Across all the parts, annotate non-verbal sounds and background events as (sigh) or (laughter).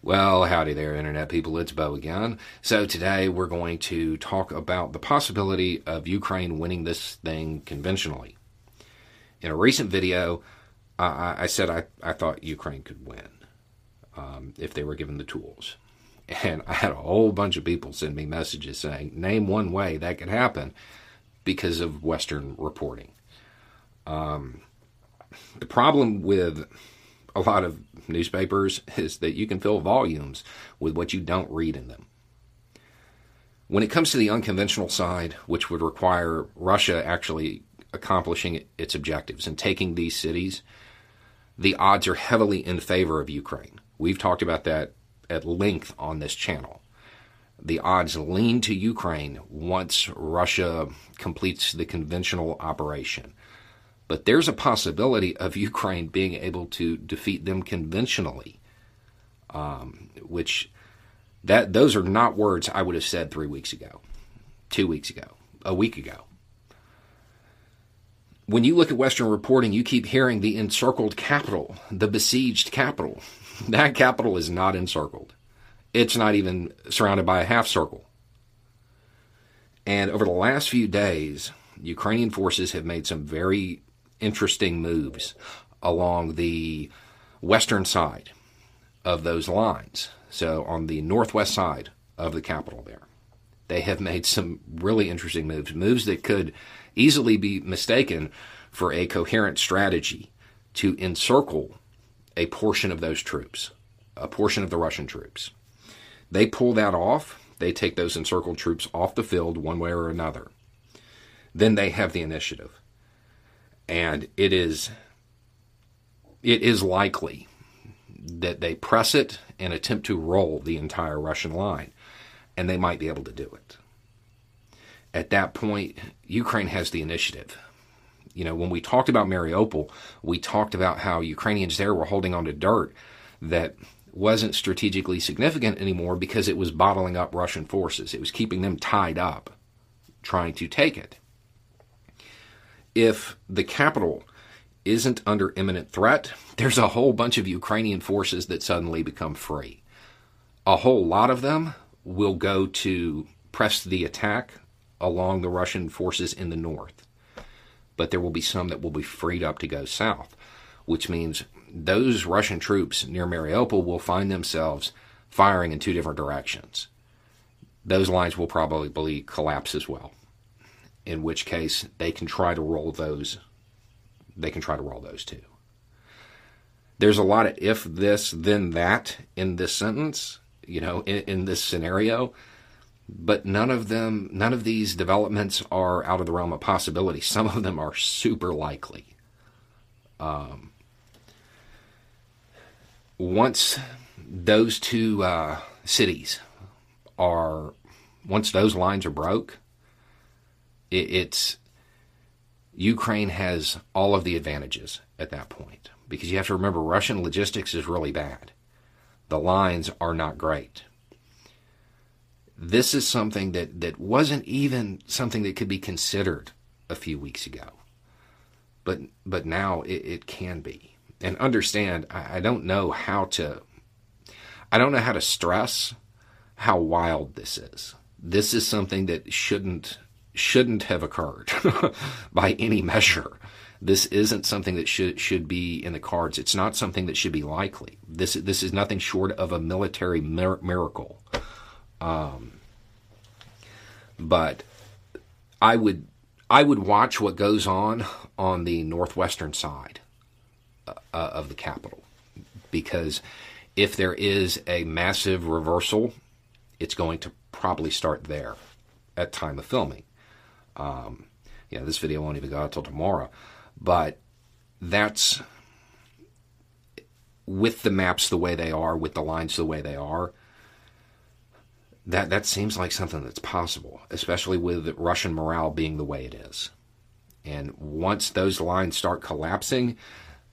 Well, howdy there, Internet people. It's Beau again. So, today we're going to talk about the possibility of Ukraine winning this thing conventionally. In a recent video, I, I said I, I thought Ukraine could win um, if they were given the tools. (laughs) And I had a whole bunch of people send me messages saying, name one way that could happen because of Western reporting. Um, the problem with a lot of newspapers (laughs) is that you can fill volumes with what you don't read in them. When it comes to the unconventional side, which would require Russia actually accomplishing its objectives and taking these cities, the odds are heavily in favor of Ukraine. We've talked about that at length on this channel. The odds lean to Ukraine once Russia completes the conventional operation. But there's a possibility of (laughs) Ukraine being able to defeat them conventionally, um, which that those are not words I would have said three weeks ago, two weeks ago, a week ago. When you look at Western reporting, you keep hearing the encircled capital, the besieged capital. (laughs) That capital is not encircled. It's not even surrounded by a half circle. And over the last few days, Ukrainian forces have made some very interesting moves along the western side of those lines. So on the northwest side of the capital there, they have made some really interesting moves, moves that could easily be mistaken for a coherent strategy to encircle a portion of those troops, a portion of the Russian troops. They pull that off, they take those encircled troops off the field one way or another. Then they have the initiative and it is it is likely that they press it and attempt to roll the entire Russian line, and they might be able to do it. At that point, Ukraine has the initiative. You know, when we talked about Mariupol, we talked about how Ukrainians there were holding on to dirt that wasn't strategically significant anymore because it was bottling up Russian forces. It was keeping them tied up, trying to take it if the capital isn't under imminent threat, there's a whole bunch of Ukrainian forces that suddenly become free. A whole lot of them will go to press the attack along the Russian forces in the north. But there will be some that will be freed up to go south, which means those Russian troops near Mariupol will find themselves firing in two different directions. Those lines will probably collapse as well in which case they can try to roll those they can try to roll those too. There's a lot of if this then that in this sentence, you know, in, in this scenario, but none of them none of these developments are out of the realm of possibility. Some of them are super likely. Um, once those two uh, cities are once those lines are broke, it, it's Ukraine has all of the advantages at that point because you have to remember Russian logistics is really bad. The lines are not great. This is something that, that wasn't even something that could be considered a few weeks ago. But but now it, it can be. And understand I, I don't know how to I don't know how to stress how wild this is. This is something that shouldn't shouldn't have occurred (laughs) by any measure. This isn't something that should should be in the cards. It's not something that should be likely. This this is nothing short of a military mir- miracle. Um, but I would I would watch what goes on on the northwestern side uh, of the capital because if there is a massive reversal, it's going to probably start there at time of filming. Um, yeah, this video won't even go out till tomorrow, but that's with the maps the way they are, with the lines the way they are, that that seems like something that's possible, especially with Russian morale being the way it is. And once those lines start collapsing,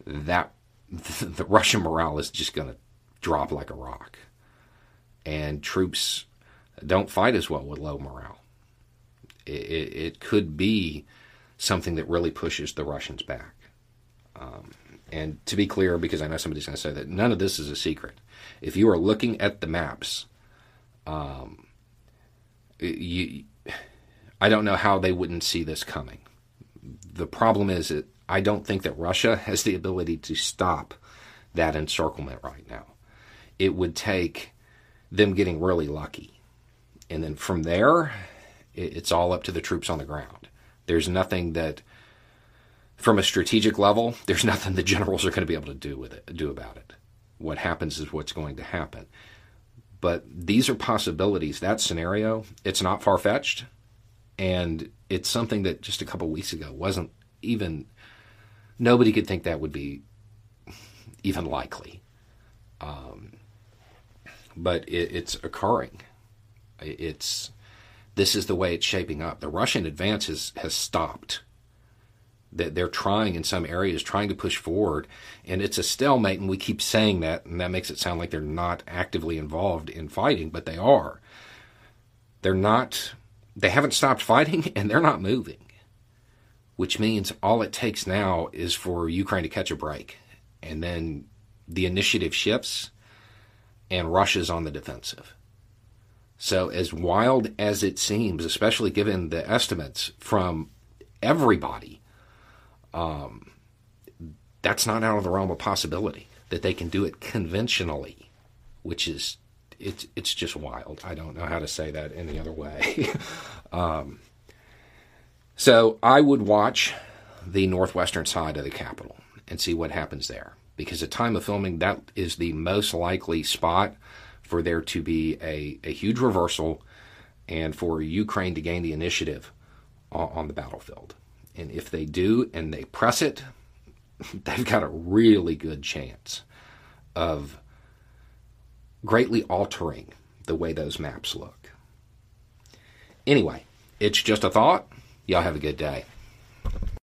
that (laughs) the Russian morale is just going to drop like a rock. And troops don't fight as well with low morale. It, it, could be something that really pushes the Russians back. Um, and to be clear, because I know somebody's going to say that none of this is a secret. If you are looking at the maps, um, you, I don't know how they wouldn't see this coming. The problem is that I don't think that Russia (laughs) has the ability to stop that encirclement right now. It would take them getting really lucky. And then from there, it's all up to the troops on the ground. There's nothing that, from a strategic level, (laughs) there's nothing the generals are going to be able to do with it, do about it. What happens is what's going to happen. But these are possibilities. That scenario, it's not far fetched, and it's something that just a couple weeks ago wasn't even nobody could think that would be even likely. Um, but it, it's occurring. It's this is the way it's shaping up. The Russian advance has, has stopped. They're trying in some areas, trying to push forward, and it's a stalemate. And we keep saying that, and that makes it sound like they're not actively involved in fighting, but they are. They're not. They haven't stopped fighting, (laughs) and they're not moving which means all it takes now is for Ukraine to catch a break. And then the initiative shifts and Russia's on the defensive. So, as wild as it seems, especially given the estimates from everybody, um, that's not out of the realm of possibility that they can do it conventionally, which is it's it's just wild. I don't know how to say that any other way. (laughs) um, so I would watch the northwestern side of the capital and see what happens there. Because at time of filming, that is the most likely spot for there to be a, a huge reversal and for Ukraine to gain the initiative on, on the battlefield. And if they do and they press it, (laughs) they've got a really good chance of greatly altering the way those maps look. Anyway, it's just a thought. Y'all have a good day.